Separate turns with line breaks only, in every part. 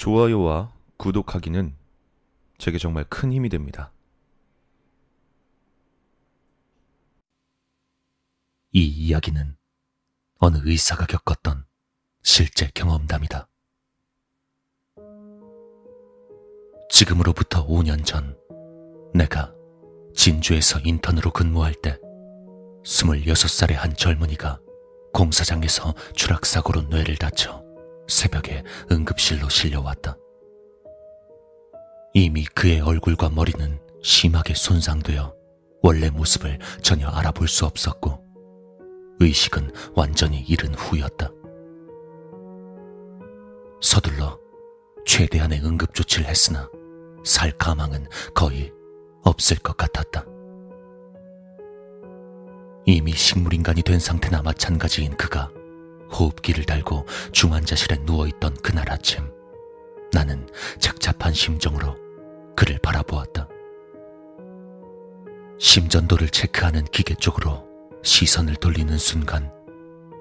좋아요와 구독하기는 제게 정말 큰 힘이 됩니다.
이 이야기는 어느 의사가 겪었던 실제 경험담이다. 지금으로부터 5년 전, 내가 진주에서 인턴으로 근무할 때, 26살의 한 젊은이가 공사장에서 추락사고로 뇌를 다쳐 새벽에 응급실로 실려왔다. 이미 그의 얼굴과 머리는 심하게 손상되어 원래 모습을 전혀 알아볼 수 없었고, 의식은 완전히 잃은 후였다. 서둘러 최대한의 응급조치를 했으나 살 가망은 거의 없을 것 같았다. 이미 식물인간이 된 상태나 마찬가지인 그가 호흡기를 달고 중환자실에 누워있던 그날 아침, 나는 착잡한 심정으로 그를 바라보았다. 심전도를 체크하는 기계 쪽으로 시선을 돌리는 순간,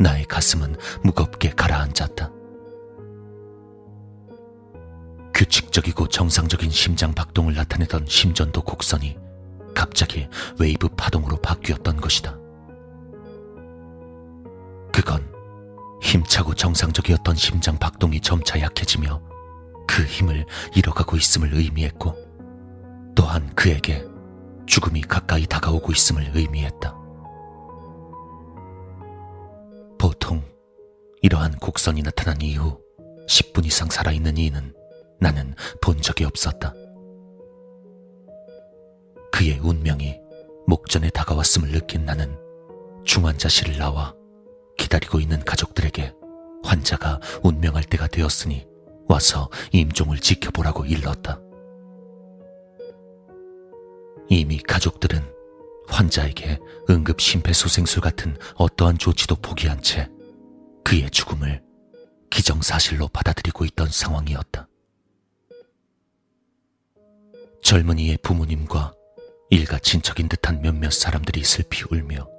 나의 가슴은 무겁게 가라앉았다. 규칙적이고 정상적인 심장 박동을 나타내던 심전도 곡선이 갑자기 웨이브 파동으로 바뀌었던 것이다. 그건 힘차고 정상적이었던 심장 박동이 점차 약해지며 그 힘을 잃어가고 있음을 의미했고 또한 그에게 죽음이 가까이 다가오고 있음을 의미했다. 보통 이러한 곡선이 나타난 이후 10분 이상 살아있는 이는 나는 본 적이 없었다. 그의 운명이 목전에 다가왔음을 느낀 나는 중환자실을 나와 기다리고 있는 가족들에게 환자가 운명할 때가 되었으니 와서 임종을 지켜보라고 일렀다. 이미 가족들은 환자에게 응급 심폐소생술 같은 어떠한 조치도 포기한 채 그의 죽음을 기정사실로 받아들이고 있던 상황이었다. 젊은이의 부모님과 일가 친척인 듯한 몇몇 사람들이 슬피 울며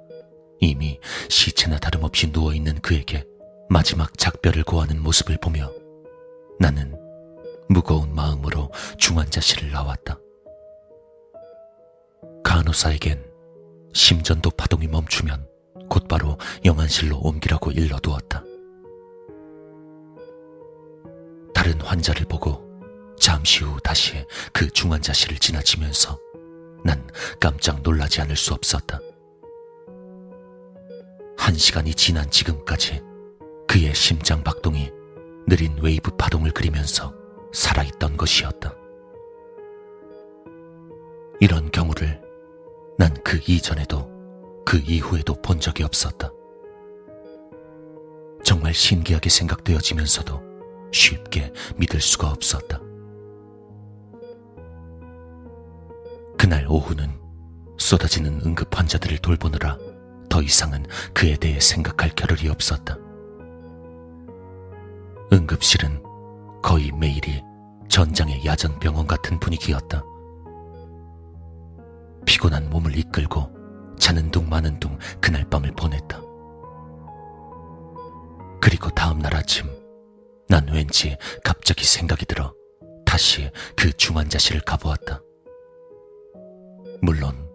이미 시체나 다름없이 누워있는 그에게 마지막 작별을 고하는 모습을 보며 나는 무거운 마음으로 중환자실을 나왔다. 간호사에겐 심전도 파동이 멈추면 곧바로 영안실로 옮기라고 일러두었다. 다른 환자를 보고 잠시 후 다시 그 중환자실을 지나치면서 난 깜짝 놀라지 않을 수 없었다. 한 시간이 지난 지금까지 그의 심장 박동이 느린 웨이브 파동을 그리면서 살아있던 것이었다. 이런 경우를 난 그 이전에도 그 이후에도 본 적이 없었다. 정말 신기하게 생각되어지면서도 쉽게 믿을 수가 없었다. 그날 오후는 쏟아지는 응급 환자들을 돌보느라 더 이상은 그에 대해 생각할 겨를이 없었다. 응급실은 거의 매일이 전장의 야전병원 같은 분위기였다. 피곤한 몸을 이끌고 자는 둥 마는 둥 그날 밤을 보냈다. 그리고 다음 날 아침 난 왠지 갑자기 생각이 들어 다시 그 중환자실을 가보았다. 물론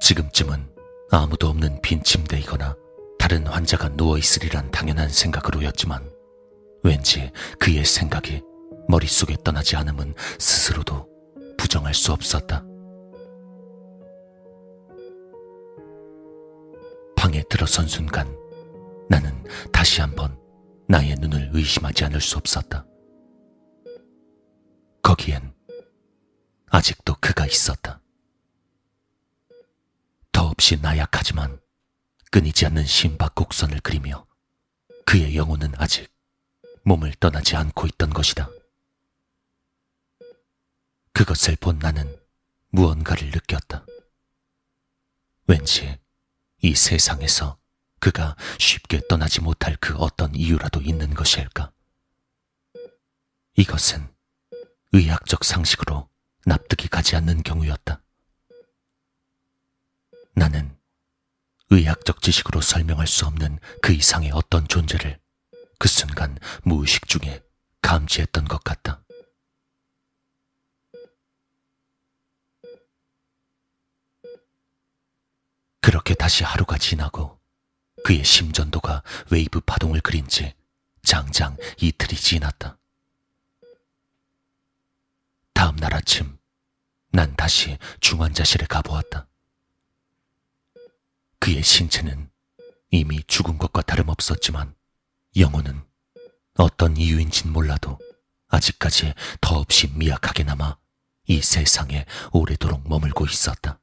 지금쯤은 아무도 없는 빈 침대이거나 다른 환자가 누워 있으리란 당연한 생각으로였지만 왠지 그의 생각이 머릿속에 떠나지 않음은 스스로도 부정할 수 없었다. 방에 들어선 순간 나는 다시 한번 나의 눈을 의심하지 않을 수 없었다. 거기엔 아직도 그가 있었다. 더없이 나약하지만 끊이지 않는 심박 곡선을 그리며 그의 영혼은 아직 몸을 떠나지 않고 있던 것이다. 그것을 본 나는 무언가를 느꼈다. 왠지 이 세상에서 그가 쉽게 떠나지 못할 그 어떤 이유라도 있는 것일까? 이것은 의학적 상식으로 납득이 가지 않는 경우였다. 나는 의학적 지식으로 설명할 수 없는 그 이상의 어떤 존재를 그 순간 무의식 중에 감지했던 것 같다. 그렇게 다시 하루가 지나고 그의 심전도가 웨이브 파동을 그린 지 장장 이틀이 지났다. 다음 날 아침 난 다시 중환자실에 가보았다. 그의 신체는 이미 죽은 것과 다름없었지만 영혼은 어떤 이유인진 몰라도 아직까지 더없이 미약하게 남아 이 세상에 오래도록 머물고 있었다.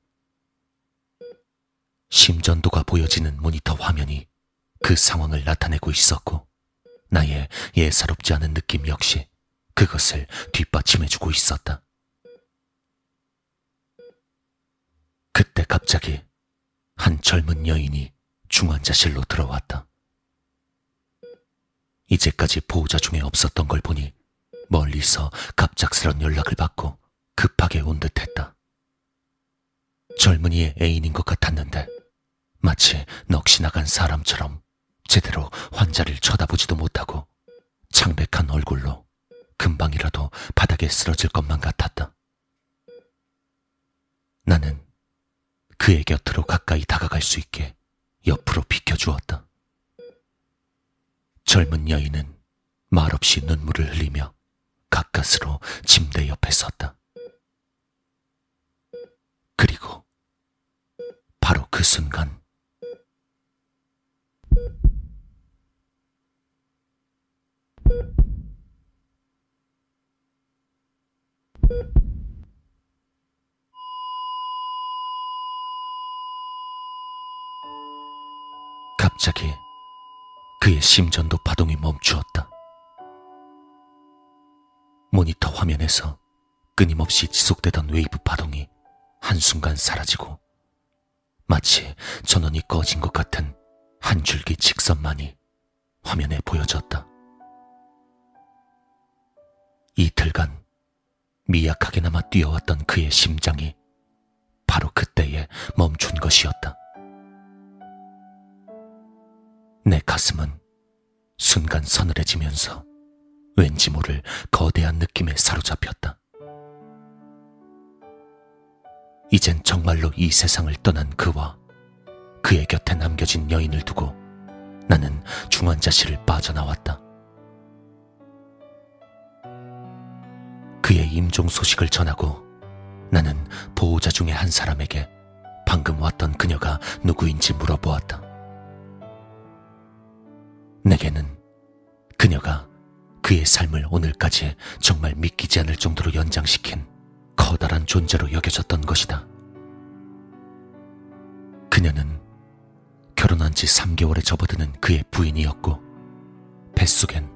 심전도가 보여지는 모니터 화면이 그 상황을 나타내고 있었고 나의 예사롭지 않은 느낌 역시 그것을 뒷받침해주고 있었다. 그때 갑자기 한 젊은 여인이 중환자실로 들어왔다. 이제까지 보호자 중에 없었던 걸 보니 멀리서 갑작스런 연락을 받고 급하게 온 듯했다. 젊은이의 애인인 것 같았는데 마치 넋이 나간 사람처럼 제대로 환자를 쳐다보지도 못하고 창백한 얼굴로 금방이라도 바닥에 쓰러질 것만 같았다. 나는 그의 곁으로 가까이 다가갈 수 있게 옆으로 비켜주었다. 젊은 여인은 말없이 눈물을 흘리며 가까스로 침대 옆에 섰다. 그리고 바로 그 순간 갑자기 그의 심전도 파동이 멈추었다. 모니터 화면에서 끊임없이 지속되던 웨이브 파동이 한순간 사라지고 마치 전원이 꺼진 것 같은 한 줄기 직선만이 화면에 보여졌다. 이틀간 미약하게나마 뛰어왔던 그의 심장이 바로 그때에 멈춘 것이었다. 내 가슴은 순간 서늘해지면서 왠지 모를 거대한 느낌에 사로잡혔다. 이젠 정말로 이 세상을 떠난 그와 그의 곁에 남겨진 여인을 두고 나는 중환자실을 빠져나왔다. 그의 임종 소식을 전하고 나는 보호자 중의 한 사람에게 방금 왔던 그녀가 누구인지 물어보았다. 내게는 그녀가 그의 삶을 오늘까지 정말 믿기지 않을 정도로 연장시킨 커다란 존재로 여겨졌던 것이다. 그녀는 결혼한 지 3개월에 접어드는 그의 부인이었고, 뱃속엔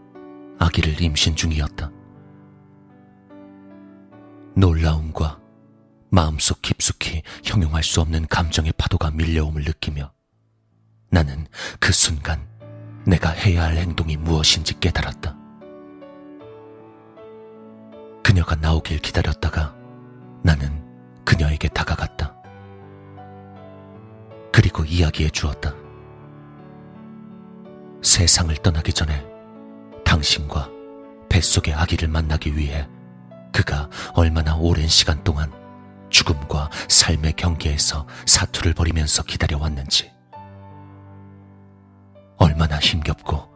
아기를 임신 중이었다. 놀라움과 마음속 깊숙이 형용할 수 없는 감정의 파도가 밀려옴을 느끼며 나는 그 순간 내가 해야 할 행동이 무엇인지 깨달았다. 그녀가 나오길 기다렸다가 나는 그녀에게 다가갔다. 그리고 이야기해 주었다. 세상을 떠나기 전에 당신과 뱃속의 아기를 만나기 위해 그가 얼마나 오랜 시간 동안 죽음과 삶의 경계에서 사투를 벌이면서 기다려왔는지, 얼마나 힘겹고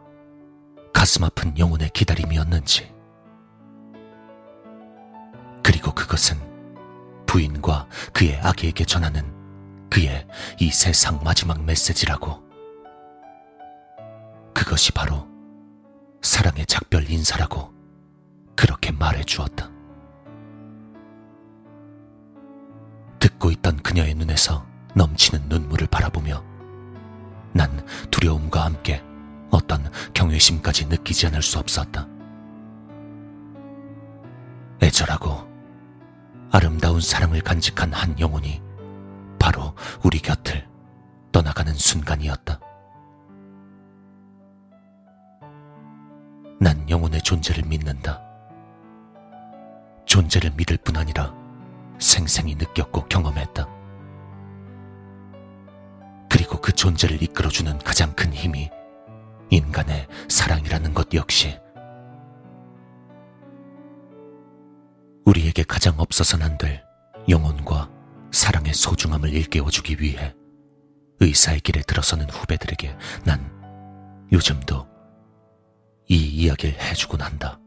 가슴 아픈 영혼의 기다림이었는지, 그리고 그것은 부인과 그의 아기에게 전하는 그의 이 세상 마지막 메시지라고. 그것이 바로 사랑의 작별 인사라고 그렇게 말해 주었다. 듣고 있던 그녀의 눈에서 넘치는 눈물을 바라보며 난 두려움과 함께 어떤 경외심까지 느끼지 않을 수 없었다. 애절하고 아름다운 사랑을 간직한 한 영혼이 바로 우리 곁을 떠나가는 순간이었다. 난 영혼의 존재를 믿는다. 존재를 믿을 뿐 아니라 생생히 느꼈고 경험했다. 그리고 그 존재를 이끌어주는 가장 큰 힘이 인간의 사랑이라는 것 역시 우리에게 가장 없어서는 안 될 영혼과 사랑의 소중함을 일깨워주기 위해 의사의 길에 들어서는 후배들에게 난 요즘도 이 이야기를 해주곤 한다.